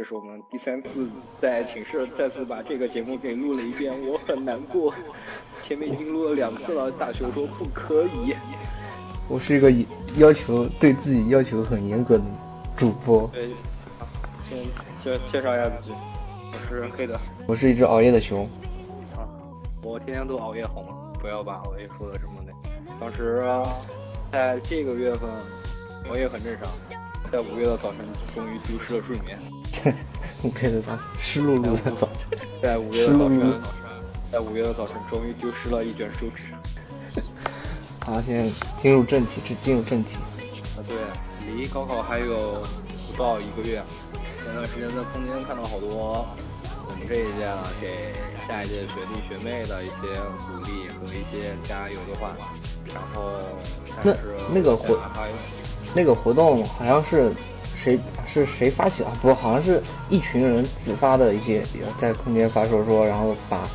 这是我们第三次在寝室再次把这个节目给录了一遍，我很难过。前面已经录了两次了，大学说不可以。我是一个要求对自己要求很严格的主播。对，先介介绍一下自己，我是黑的。我是一只熬夜的熊。啊，我天天都熬夜好吗？不要把熬夜说的这么那。当时在这个月份，熬夜很正常。在五月的早晨，终于丢失了睡眠。五月的早，湿漉漉的早晨。在五月的早晨，在五月的早晨，终于丢失了一卷手纸。好，现在进入正题，是进入正题。啊，对，离高考还有不到一个月。前段时间在空间看到好多我们这一届啊，给下一届学弟学妹的一些鼓励和一些加油的话。然后，那那个活那个活动好像是谁是谁发起啊？不，好像是一群人自发的一些在空间发说说，然后把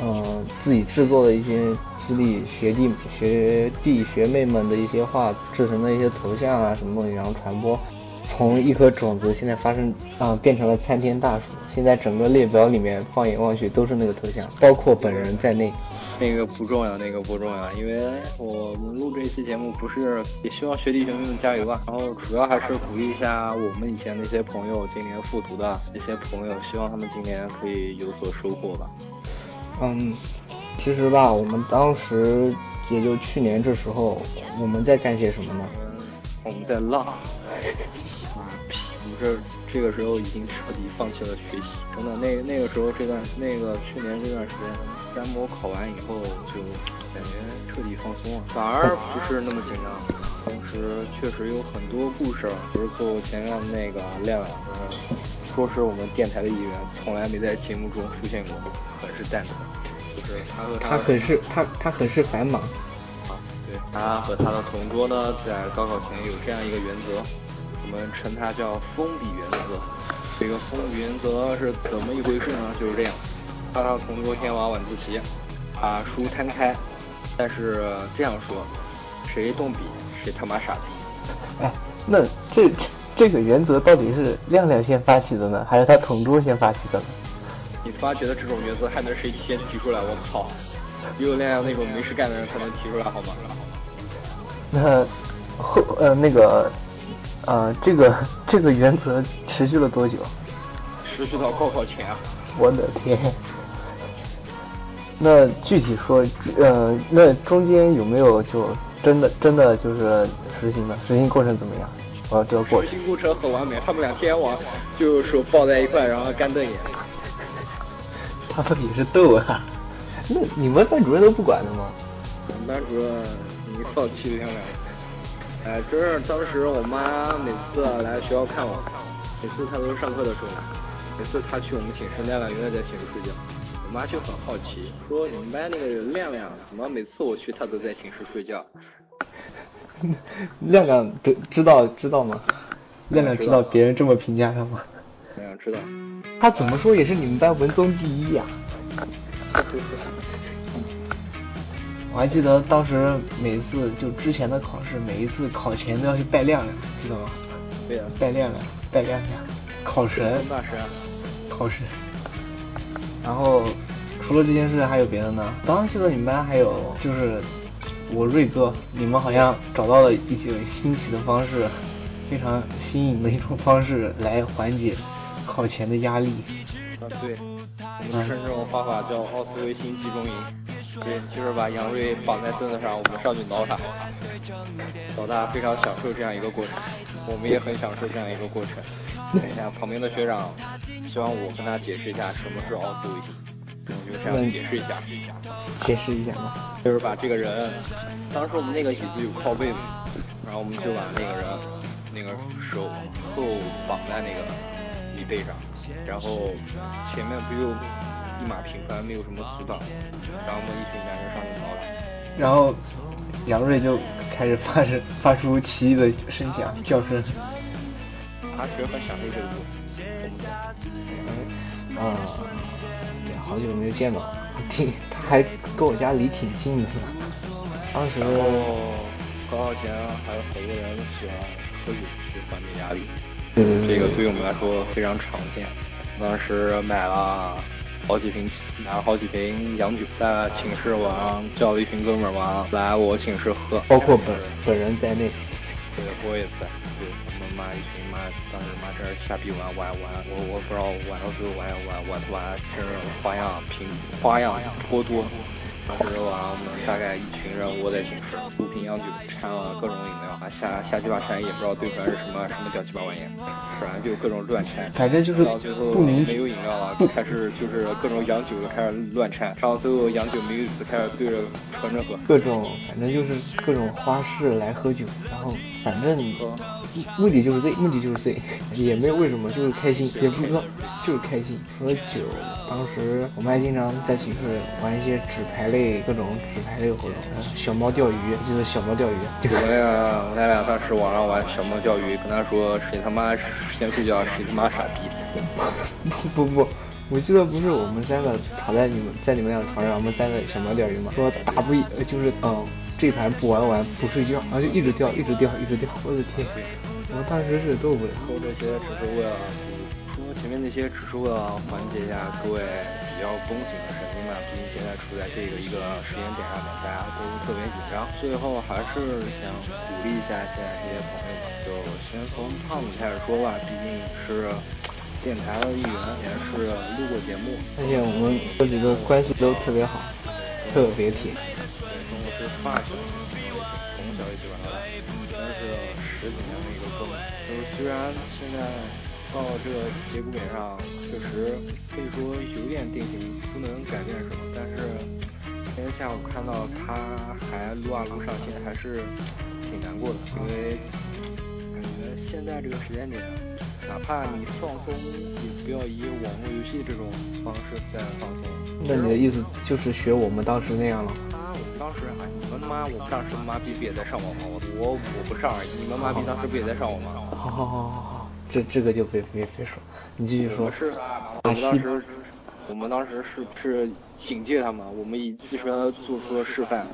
嗯自己制作的一些激励学弟学弟学妹们的一些话制成的一些头像啊什么东西，然后传播。从一颗种子现在发生啊变成了参天大树，现在整个列表里面放眼望去都是那个头像，包括本人在内。那个不重要，那个不重要，因为我们录这一期节目不是也希望学弟学妹们加油吧，然后主要还是鼓励一下我们以前那些朋友，今年复读的那些朋友，希望他们今年可以有所收获吧。嗯，其实吧，我们当时也就去年这时候，我们在干些什么呢？我们在浪。妈逼，我们这这个时候已经彻底放弃了学习，真的，那那个时候这段那个去年这段时间，三模考完以后就感觉彻底放松了，反而不是那么紧张。同时确实有很多故事，比如做前面那个亮亮，说是我们电台的一员，从来没在节目中出现过，很是蛋疼。就是他和他很是他他很是繁忙。啊，对，他和他的同桌呢，在高考前有这样一个原则。我们称他叫封闭原则。这个封闭原则是怎么一回事呢？就是这样，他和同桌先玩晚自习，把书摊开，但是这样说，谁动笔谁他妈傻逼。哎，那这这个原则到底是亮亮先发起的呢，还是他同桌先发起的呢？你他妈觉得这种原则还能谁先提出来？我操！只有亮亮那种没事干的人才能提出来，好吗？那后呃那个。呃，这个这个原则持续了多久？持续到高考前啊！我的天！那具体说，呃，那中间有没有就真的真的就是实行的？实行过程怎么样？我要知道过程。实行过程很完美，他们俩天天晚就手抱在一块，然后干瞪眼。他们也是逗啊！那你们班主任都不管的吗？我们班主任已经放弃了。哎，真是当时我妈每次来学校看我，每次她都是上课的时候来，每次她去我们寝室，亮亮永远在寝室睡觉。我妈就很好奇，说你们班那个亮亮怎么每次我去他都在寝室睡觉？亮亮都知道知道吗？亮亮知道别人这么评价他吗？亮亮知道。他怎么说也是你们班文综第一呀。我还记得当时每次就之前的考试，每一次考前都要去拜亮亮，记得吗？对呀，拜亮亮，拜亮亮，考神，大神，考神。然后除了这件事还有别的呢？当时记得你们班还有就是我瑞哥，你们好像找到了一些新奇的方式，非常新颖的一种方式来缓解考前的压力。啊，对，我们称这种方法叫奥斯维辛集中营。对，就是把杨瑞绑在凳子上，我们上去挠他。老大非常享受这样一个过程，我们也很享受这样一个过程。等一下，旁边的学长希望我跟他解释一下什么是奥斯维辛，我就这样解释一下。解释一下吧？就是把这个人，当时我们那个椅子有靠背嘛，然后我们就把那个人那个手后绑在那个椅背上，然后前面不就。一马平川，没有什么阻挡，然后我们一群男生上去挠他，然后杨瑞就开始发生发出奇异的声响叫声。他其实很享受这个过程。啊，对，好久没有见到，挺 他还跟我家离挺近的。当时高考前还有好多人喜欢喝酒去缓解压力。对对对。这个对于我们来说非常常见。当时买了好几瓶，买了好几瓶洋酒，在寝室晚上叫了一群哥们儿玩来我寝室喝，包括本本人在内。对，我也在。对，他们妈一群妈，当时妈这瞎逼玩玩玩，我我不知道玩到最后玩玩玩玩，真是花样频花样颇多。当时晚上我们大概一群人窝在寝室，五瓶洋酒掺了各种饮料，还瞎瞎鸡巴掺，也不知道对出来是什么什么屌鸡巴玩意，反正就各种乱掺。反正就是到最后没有饮料了，开始就是各种洋酒开始乱掺，然后最后洋酒没有意思，开始对着纯着喝。各种反正就是各种花式来喝酒，然后反正目的就是醉，目的就是醉，也没有为什么，就是开心，也不知道就是开心。喝酒，当时我们还经常在寝室玩一些纸牌类。各种纸牌类活动，小猫钓鱼，记得小猫钓鱼。我俩我俩当时网上玩小猫钓鱼，跟他说谁他妈先睡觉，谁他妈傻逼。不不不，我记得不是我们三个躺在你们在你们俩床上，我们三个小猫钓鱼吗？说打不就是嗯这盘不玩完不睡觉，然后就一直掉一直掉一直掉，我的天，我们当时是多无聊。说这些只是为了，说前面那些只是为了缓解一下各位比较绷紧的神经嘛，毕竟现在处在这个一个时间点上面，大家都特别紧张。最后还是想鼓励一下现在这些朋友们，就先从胖子开始说吧，毕竟是电台的一员，也是录过节目，而且我们这几个关系都特别好，特别铁。发小，从小一起玩到大，真是十几年的一个哥们。就是虽然现在到这个节骨眼上，确实可以说有点定型，不能改变什么，但是今天下午看到他还撸啊撸上线，还是挺难过的，因为感觉现在这个时间点，哪怕你放松，也不要以网络游戏这种方式在放松。那你的意思就是学我们当时那样了？当时啊，你们妈，我们当时妈逼不也在上网吗？我我我不上而已，你们妈逼当时不也在上网吗？好好好好好，这这个就别别别说，你继续说。是，我们当时我们当时是是警戒他们，我们以自身做出了示范。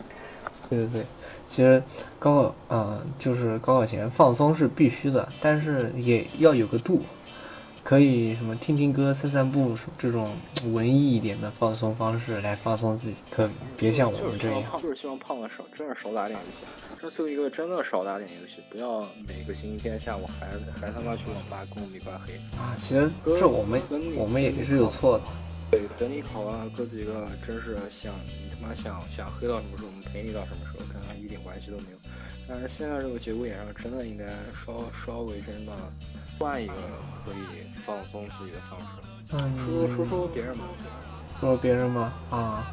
对对对，其实高考嗯，就是高考前放松是必须的，但是也要有个度。可以什么听听歌、散散步，这种文艺一点的放松方式来放松自己，可别像我们这样。就是希望胖子少，真是少打点游戏。这最后一个真的少打点游戏，不要每个星期天下午还还他妈去网吧跟我们一块黑。啊，其实这我们我们也是有错的。对，等你考完哥几个，真是想你他妈想想黑到什么时候，我们陪你到什么时候，跟他一点关系都没有。但是现在这个节骨眼上，真的应该稍稍微真的。换一个可以放松自己的方式。嗯，说说说别人吧。说说别人吗？啊，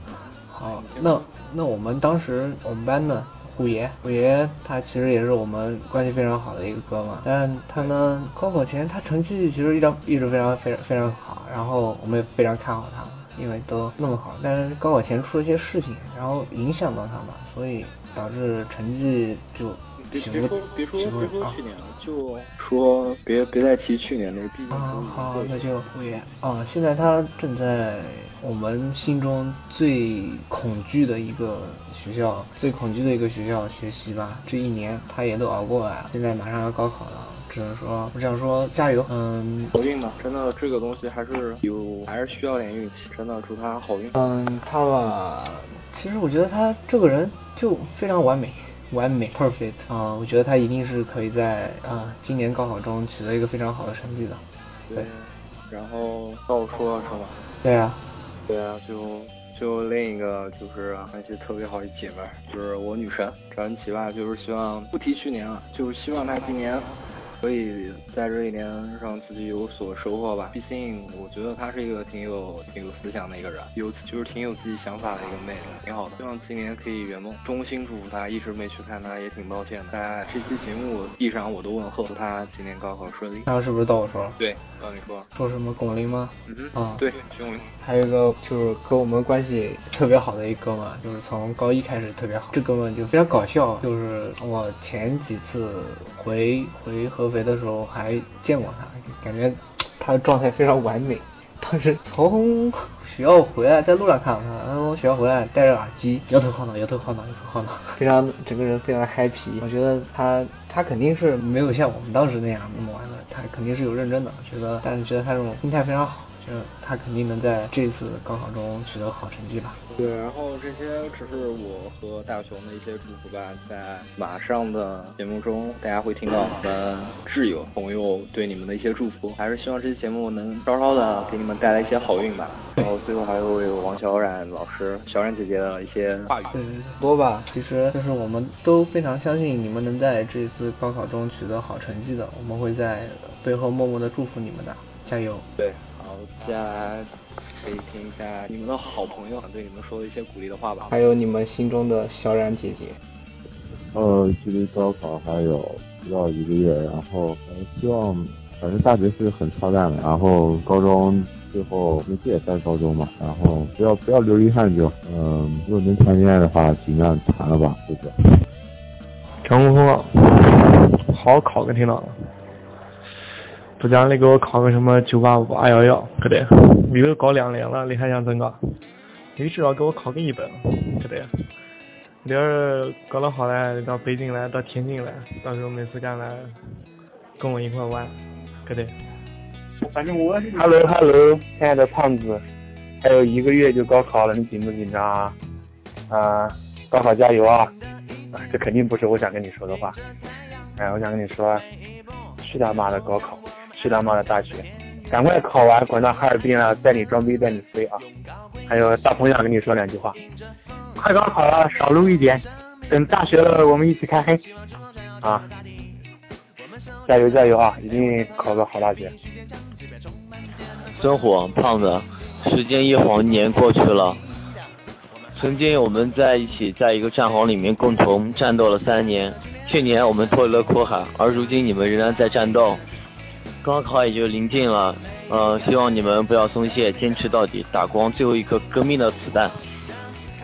好，那那我们当时我们班的虎爷，虎爷他其实也是我们关系非常好的一个哥们，但是他呢，高考前他成绩其实一直一直非常非常非常好，然后我们也非常看好他，因为都那么好，但是高考前出了一些事情，然后影响到他嘛，所以导致成绩就。别别说别说别说去年了，就说别别再提去年那个。毕竟啊好，那就胡言啊。现在他正在我们心中最恐惧的一个学校，最恐惧的一个学校学习吧。这一年他也都熬过来了，现在马上要高考了，只能说我想说加油。嗯，好运吧，真的这个东西还是有，还是需要点运气。真的祝他好运。嗯，他吧，其实我觉得他这个人就非常完美。完美，perfect 啊！我觉得他一定是可以在啊今年高考中取得一个非常好的成绩的。对，然后到我说说吧。对啊，对啊，就就另一个就是关系特别好一姐妹，就是我女神张恩琪吧，就是希望不提去年了，就是希望她今年可以在这一年让自己有所收获吧。毕竟我觉得他是一个挺有挺有思想的一个人，有就是挺有自己想法的一个妹子，挺好的。希望今年可以圆梦，衷心祝福他。一直没去看他，也挺抱歉的。在这期节目递上我的问候，祝他今年高考顺利。刚刚是不是到我说了？对，到你说。说什么巩俐吗？嗯。啊，对，巩俐。还有一个就是跟我们关系特别好的一哥们，就是从高一开始特别好。这哥们就非常搞笑，就是我前几次回回合肥的时候还见过他，感觉他的状态非常完美。当时从学校回来，在路上看到他，他从学校回来戴着耳机，摇头晃脑，摇头晃脑，摇头晃脑，非常整个人非常 happy。我觉得他他肯定是没有像我们当时那样那么玩的，他肯定是有认真的。觉得，但是觉得他这种心态非常好。就他肯定能在这次高考中取得好成绩吧？对，然后这些只是我和大雄的一些祝福吧。在马上的节目中，大家会听到我们挚友朋友对你们的一些祝福。还是希望这期节目能稍稍的给你们带来一些好运吧。然后最后还会有王小冉老师、小冉姐姐的一些话语。对对对，多吧。其实就是我们都非常相信你们能在这次高考中取得好成绩的，我们会在背后默默的祝福你们的，加油。对。接下来可以听一下你们的好朋友对你们说的一些鼓励的话吧。还有你们心中的小冉姐姐。呃，距离高考还有不到一个月，然后希望，反正大学是很操蛋的，然后高中最后那这也算高中嘛，然后不要不要留遗憾就，嗯，如果能谈恋爱的话，尽量谈了吧，对不对？张峰峰，好好考个听到了。不讲你给我考个什么九八五二幺幺，可得，你都搞两年了，你还想怎搞？你至少给我考个一本，可得。你要是搞得好嘞，到北京来，到天津来，到时候没事干来，跟我一块玩，可得。反正我。Hello Hello，亲爱的胖子，还有一个月就高考了，你紧不紧张啊？啊，高考加油啊！这肯定不是我想跟你说的话。哎，我想跟你说，去他妈的高考！去他妈的大学，赶快考完，滚到哈尔滨了，带你装逼，带你飞啊！还有大鹏想跟你说两句话，快高考了，少撸一点，等大学了我们一起开黑啊！加油加油啊！一定考个好大学。生活，胖子，时间一晃年过去了，曾经我们在一起，在一个战壕里面共同战斗了三年，去年我们脱离了苦海，而如今你们仍然在战斗。高考也就临近了，呃，希望你们不要松懈，坚持到底，打光最后一颗革命的子弹。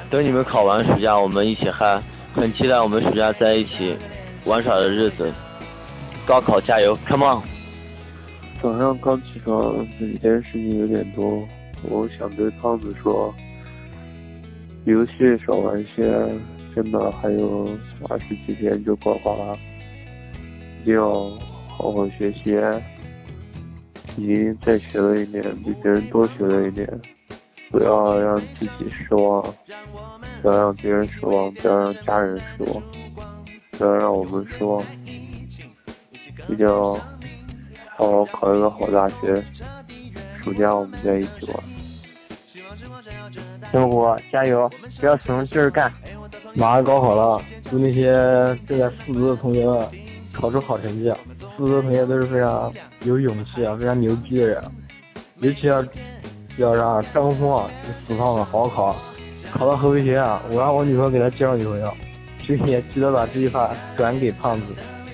等你们考完暑假，我们一起嗨，很期待我们暑假在一起玩耍的日子。高考加油，Come on！早上刚起床，每天事情有点多，我想对胖子说，游戏少玩些，真的还有二十几天就高考了，一定要好好学习。已经再学了一年，比别人多学了一年，不要让自己失望，不要让别人失望，不要让家人失望，不要让我们失望，一定要好好考一个好大学。暑假我们在一起玩。生活加油，不要怂，劲儿干。马上高考了，祝那些正在复读的同学们考出好成绩。复读的同学都是非常。有勇气啊，非常牛逼的人，尤其要要让张峰啊，死胖子好好考，考到合肥学院，啊我让我女朋友给他介绍女朋友，请你记得把这句话转给胖子。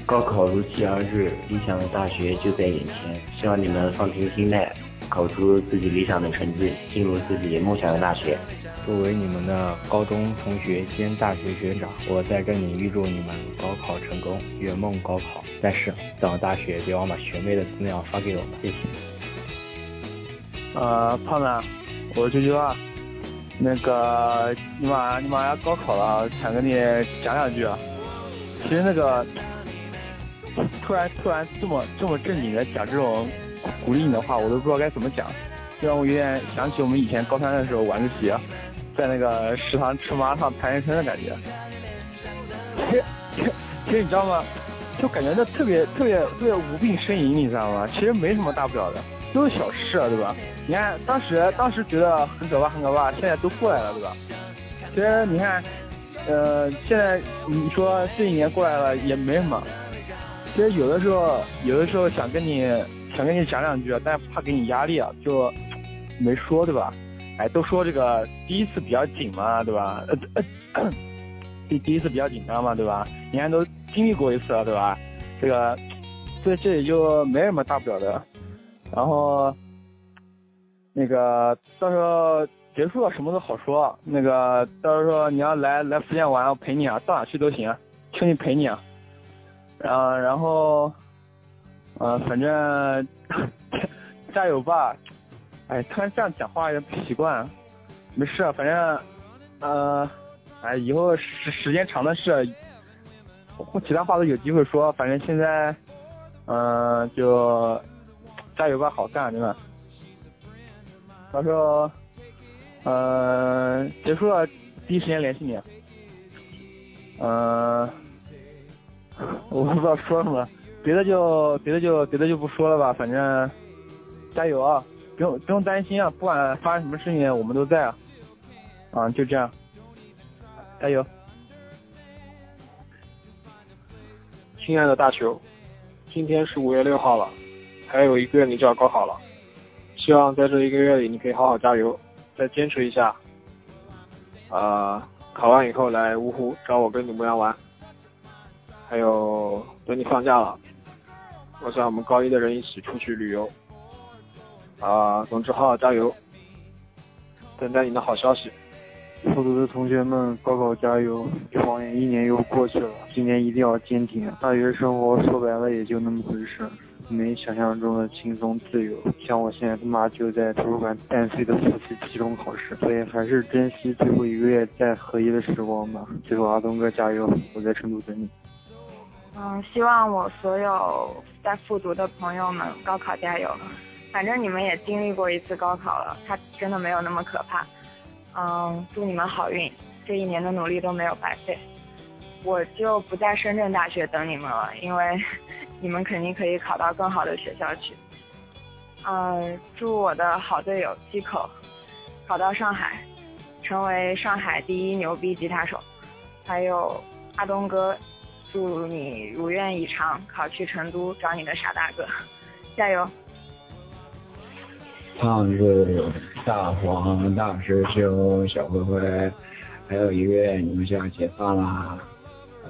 高考如期而至，理想的大学就在眼前，希望你们放平心态，考出自己理想的成绩，进入自己梦想的大学。作为你们的高中同学兼大学学长，我在这里预祝你们高考成功，圆梦高考。但是等到大学，别忘把学妹的资料发给我们，谢谢。呃，胖子，我是啾啾啊。那个，你马你马上要高考了，想跟你讲两句啊。其实那个，突然突然这么这么正经的讲这种鼓励你的话，我都不知道该怎么讲，就让我有点想起我们以前高三的时候晚自习。在那个食堂吃麻辣烫谈人生的感觉，其实其实你知道吗？就感觉那特别特别特别无病呻吟，你知道吗？其实没什么大不了的，都是小事，对吧？你看当时当时觉得很可怕很可怕，现在都过来了，对吧？其实你看，呃，现在你说这一年过来了也没什么，其实有的时候，有的时候想跟你想跟你讲两句，但怕给你压力啊，就没说，对吧？哎，都说这个第一次比较紧嘛，对吧？第第一次比较紧张嘛，对吧？你看都经历过一次了，对吧？这个这这也就没什么大不了的。然后那个到时候结束了什么都好说。那个到时候你要来来福建玩，我陪你啊，到哪去都行，求你陪你啊。然后呃，反正加油吧。哎，突然这样讲话也不习惯。没事，反正呃，哎，以后时时间长的事，其他话都有机会说。反正现在，嗯，就加油吧，好干，真的。到时候，呃，结束了，第一时间联系你。嗯。我不知道说什么，别的就别的就别的就不说了吧，反正加油啊！不用不用担心啊，不管发生什么事情，我们都在啊。啊，就这样，加油！亲爱的大球，今天是五月六号了，还有一个月你就要高考了，希望在这一个月里你可以好好加油，再坚持一下。啊，考完以后来芜湖找我跟你们玩。还有，等你放假了，我想我们高一的人一起出去旅游。啊，总之好好加油，等待你的好消息。复读的同学们，高考加油！一晃眼一年又过去了，今年一定要坚挺。大学生活说白了也就那么回事，没想象中的轻松自由。像我现在他妈就在图书馆单岁的复习期中考试，所以还是珍惜最后一个月在合一的时光吧。最后阿东哥加油，我在成都等你。嗯，希望我所有在复读的朋友们高考加油。反正你们也经历过一次高考了，它真的没有那么可怕。嗯，祝你们好运，这一年的努力都没有白费。我就不在深圳大学等你们了，因为 你们肯定可以考到更好的学校去。嗯，祝我的好队友西口考到上海，成为上海第一牛逼吉他手。还有阿东哥。祝你如愿以偿，考去成都找你的傻大哥，加油！胖子、大黄、大师兄、小灰灰，还有一个月你们就要解放啦！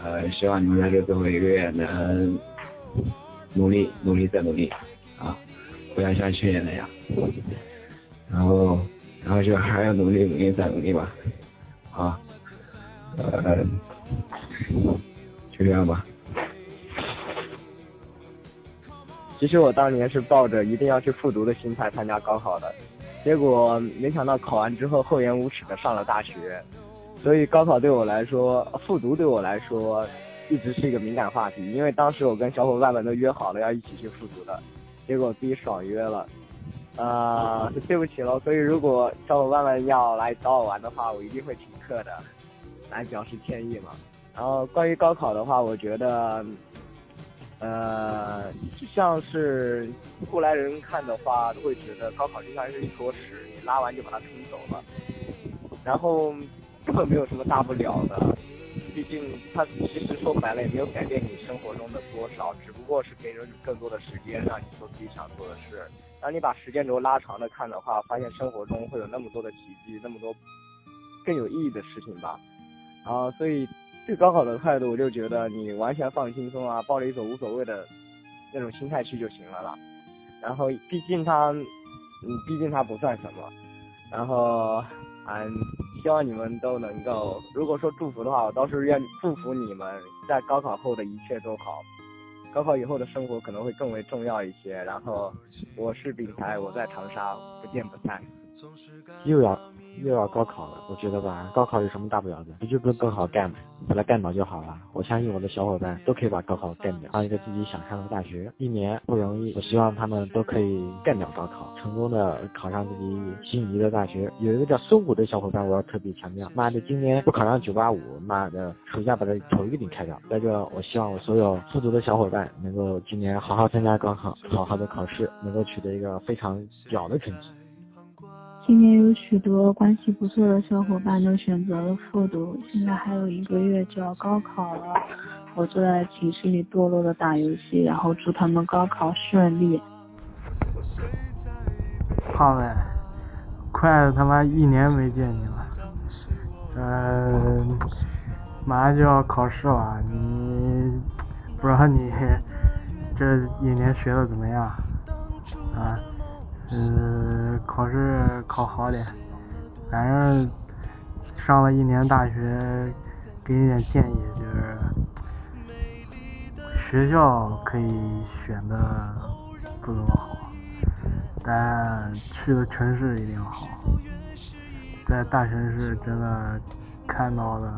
呃，希望你们在这最后一个月能努力、努力再努力啊！不要像去年那样。然后，然后就还要努力、努力再努力吧！啊，呃。就这样吧。其实我当年是抱着一定要去复读的心态参加高考的，结果没想到考完之后厚颜无耻的上了大学，所以高考对我来说，复读对我来说一直是一个敏感话题。因为当时我跟小伙伴们都约好了要一起去复读的，结果自己爽约了，啊，对不起喽。所以如果小伙伴们要来找我玩的话，我一定会请客的，来表示歉意嘛。然后关于高考的话，我觉得，呃，就像是过来人看的话，都会觉得高考就像是一坨屎，你拉完就把它冲走了，然后根本没有什么大不了的。毕竟它其实说白了也没有改变你生活中的多少，只不过是给了你更多的时间让你做自己想做的事。当你把时间轴拉长的看的话，发现生活中会有那么多的奇迹，那么多更有意义的事情吧。然后所以。对高考的态度，我就觉得你完全放轻松啊，抱着一种无所谓的那种心态去就行了啦。然后，毕竟他，嗯，毕竟他不算什么。然后，嗯，希望你们都能够，如果说祝福的话，我倒是愿祝福你们在高考后的一切都好。高考以后的生活可能会更为重要一些。然后，我是炳才，我在长沙，不见不散。又要。又要高考了，我觉得吧，高考有什么大不了的？不就跟更好干嘛，把它干倒就好了。我相信我的小伙伴都可以把高考干掉，上一个自己想上的大学。一年不容易，我希望他们都可以干掉高考，成功的考上自己心仪的大学。有一个叫孙武的小伙伴，我要特别强调，妈的，今年不考上九八五，妈的，暑假把他头一个顶开掉。在这，我希望我所有复读的小伙伴能够今年好好参加高考，好好的考试，能够取得一个非常屌的成绩。今年有许多关系不错的小伙伴都选择了复读，现在还有一个月就要高考了，我坐在寝室里堕落的打游戏，然后祝他们高考顺利。胖子，快他妈一年没见你了，嗯，马上就要考试了，你不知道你这一年学的怎么样啊？嗯，考试考好点，反正上了一年大学，给你点建议就是，学校可以选的不怎么好，但去的城市一定好，在大城市真的看到的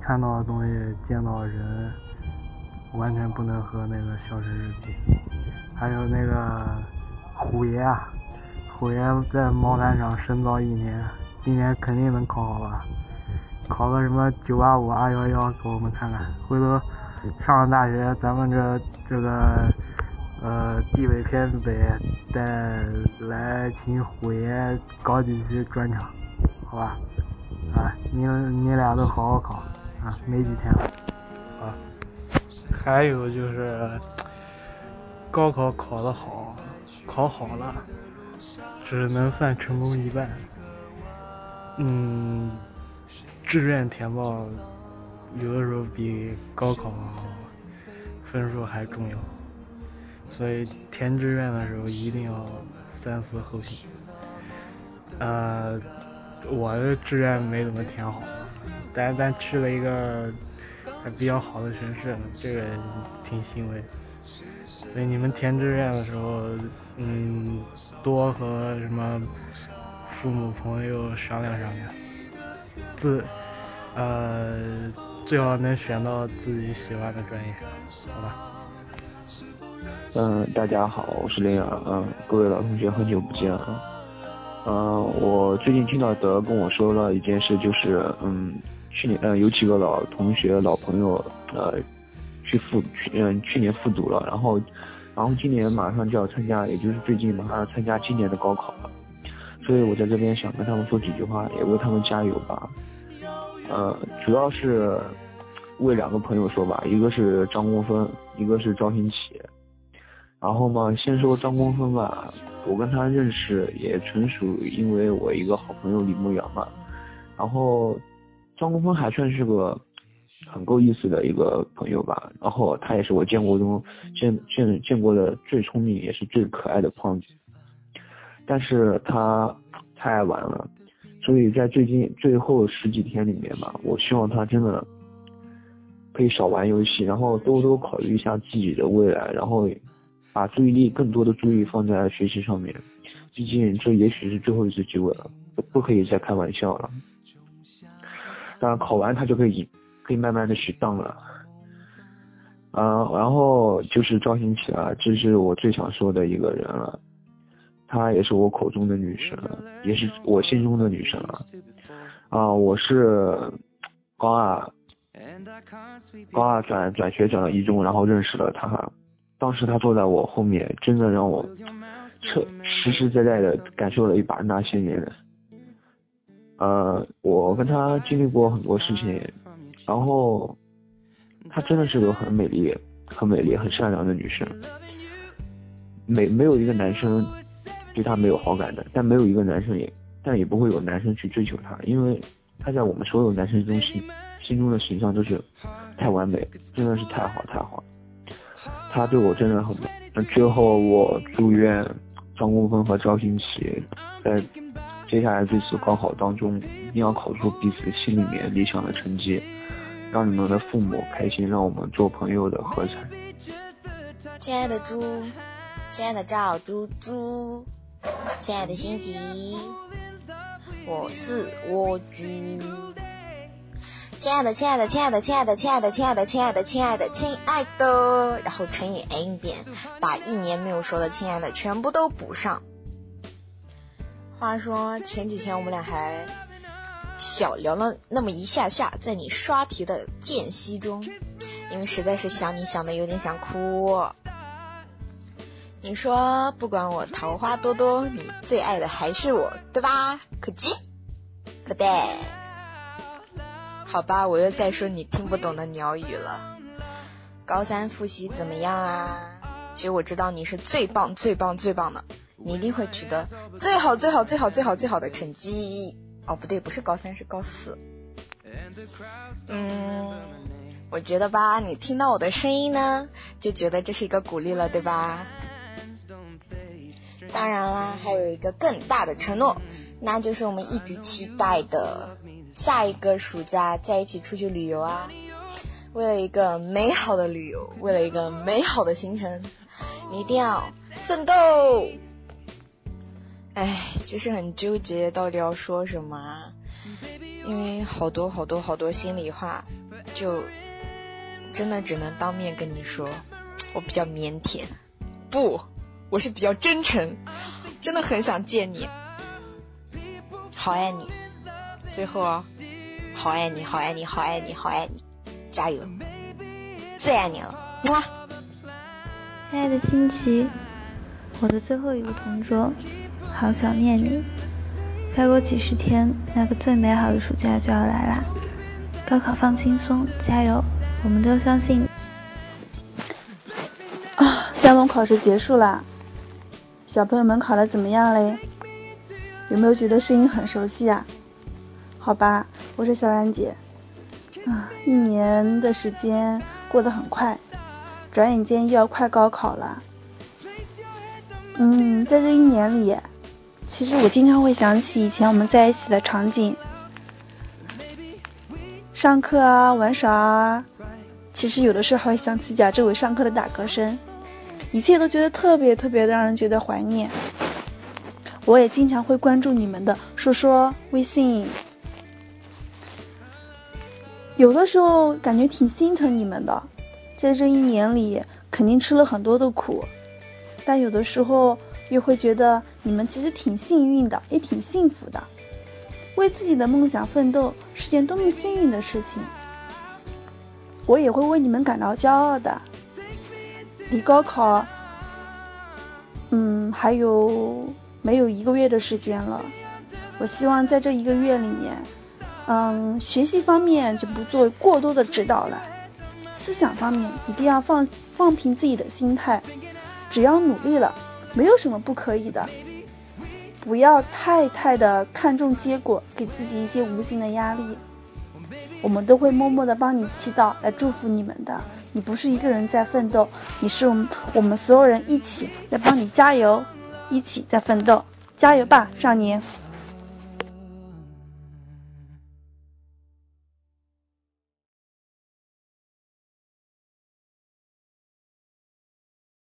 看到的东西，见到的人，完全不能和那个小城市比，还有那个。虎爷啊，虎爷在毛毯厂深造一年，今年肯定能考好吧？考个什么九八五、二幺幺，给我们看看。回头上了大学，咱们这这个呃地位偏北，再来请虎爷搞几期专场，好吧？啊，你你俩都好好考啊，没几天了啊。还有就是高考考得好。考好了，只能算成功一半。嗯，志愿填报有的时候比高考分数还重要，所以填志愿的时候一定要三思后行。呃，我的志愿没怎么填好，但但去了一个还比较好的城市，这个挺欣慰。所以你们填志愿的时候，嗯，多和什么父母朋友商量商量，自呃最好能选到自己喜欢的专业，好吧？嗯，大家好，我是林阳，嗯，各位老同学，很久不见了。嗯，我最近听到德跟我说了一件事，就是嗯，去年嗯有几个老同学、老朋友呃。去复去嗯去年复读了，然后然后今年马上就要参加，也就是最近马上要参加今年的高考了，所以我在这边想跟他们说几句话，也为他们加油吧。呃，主要是为两个朋友说吧，一个是张公分，一个是赵新奇。然后嘛，先说张公分吧，我跟他认识也纯属因为我一个好朋友李牧阳嘛。然后张公分还算是个。很够意思的一个朋友吧，然后他也是我见过中见见见过的最聪明也是最可爱的胖子，但是他太爱玩了，所以在最近最后十几天里面吧，我希望他真的可以少玩游戏，然后多多考虑一下自己的未来，然后把注意力更多的注意放在学习上面，毕竟这也许是最后一次机会了，不可以再开玩笑了。当然考完他就可以。可以慢慢的去当了，嗯，然后就是赵新奇啊，这是我最想说的一个人了，她也是我口中的女神，也是我心中的女神了，啊，我是高二，高二转转学转到一中，然后认识了她，当时她坐在我后面，真的让我彻实实在在的感受了一把那些年，呃，我跟她经历过很多事情。然后，她真的是个很美丽、很美丽、很善良的女生。没没有一个男生对她没有好感的，但没有一个男生也，但也不会有男生去追求她，因为她在我们所有男生中心心中的形象都是太完美，真的是太好太好。她对我真的很。那最后我祝愿张公峰和赵新奇在接下来这次高考当中一定要考出彼此心里面理想的成绩。让你们的父母开心，让我们做朋友的合彩。亲爱的猪，亲爱的赵猪猪，亲爱的辛吉，我是蜗居。亲爱的，亲爱的，亲爱的，亲爱的，亲爱的，亲爱的，亲爱的，亲爱的，亲爱的，然后乘以 n 遍，把一年没有说的亲爱的全部都补上。话说前几天我们俩还。小聊了那么一下下，在你刷题的间隙中，因为实在是想你想的有点想哭。你说不管我桃花多多，你最爱的还是我，对吧？可惜，可对。好吧，我又在说你听不懂的鸟语了。高三复习怎么样啊？其实我知道你是最棒、最棒、最棒的，你一定会取得最好、最好、最好、最好、最好的成绩。哦，不对，不是高三，是高四。嗯，我觉得吧，你听到我的声音呢，就觉得这是一个鼓励了，对吧？当然啦，还有一个更大的承诺，那就是我们一直期待的下一个暑假在一起出去旅游啊！为了一个美好的旅游，为了一个美好的行程，你一定要奋斗。哎，其实很纠结，到底要说什么？因为好多好多好多心里话，就真的只能当面跟你说。我比较腼腆，不。我是比较真诚，真的很想见你，好爱你，最后啊，好爱你，好爱你，好爱你，好爱你，加油，最爱你了，哇！亲爱的新奇，我的最后一个同桌，好想念你。再过几十天，那个最美好的暑假就要来啦！高考放轻松，加油，我们都相信。啊，三轮考试结束啦。小朋友们考的怎么样嘞？有没有觉得声音很熟悉啊？好吧，我是小冉姐。啊，一年的时间过得很快，转眼间又要快高考了。嗯，在这一年里，其实我经常会想起以前我们在一起的场景，上课啊，玩耍啊，其实有的时候还会想起贾志伟上课的打嗝声。一切都觉得特别特别的让人觉得怀念。我也经常会关注你们的说说微信，有的时候感觉挺心疼你们的，在这一年里肯定吃了很多的苦，但有的时候又会觉得你们其实挺幸运的，也挺幸福的。为自己的梦想奋斗是件多么幸运的事情，我也会为你们感到骄傲的。离高考，嗯，还有没有一个月的时间了？我希望在这一个月里面，嗯，学习方面就不做过多的指导了，思想方面一定要放放平自己的心态，只要努力了，没有什么不可以的。不要太太的看重结果，给自己一些无形的压力。我们都会默默的帮你祈祷，来祝福你们的。你不是一个人在奋斗，你是我们我们所有人一起在帮你加油，一起在奋斗，加油吧，少年！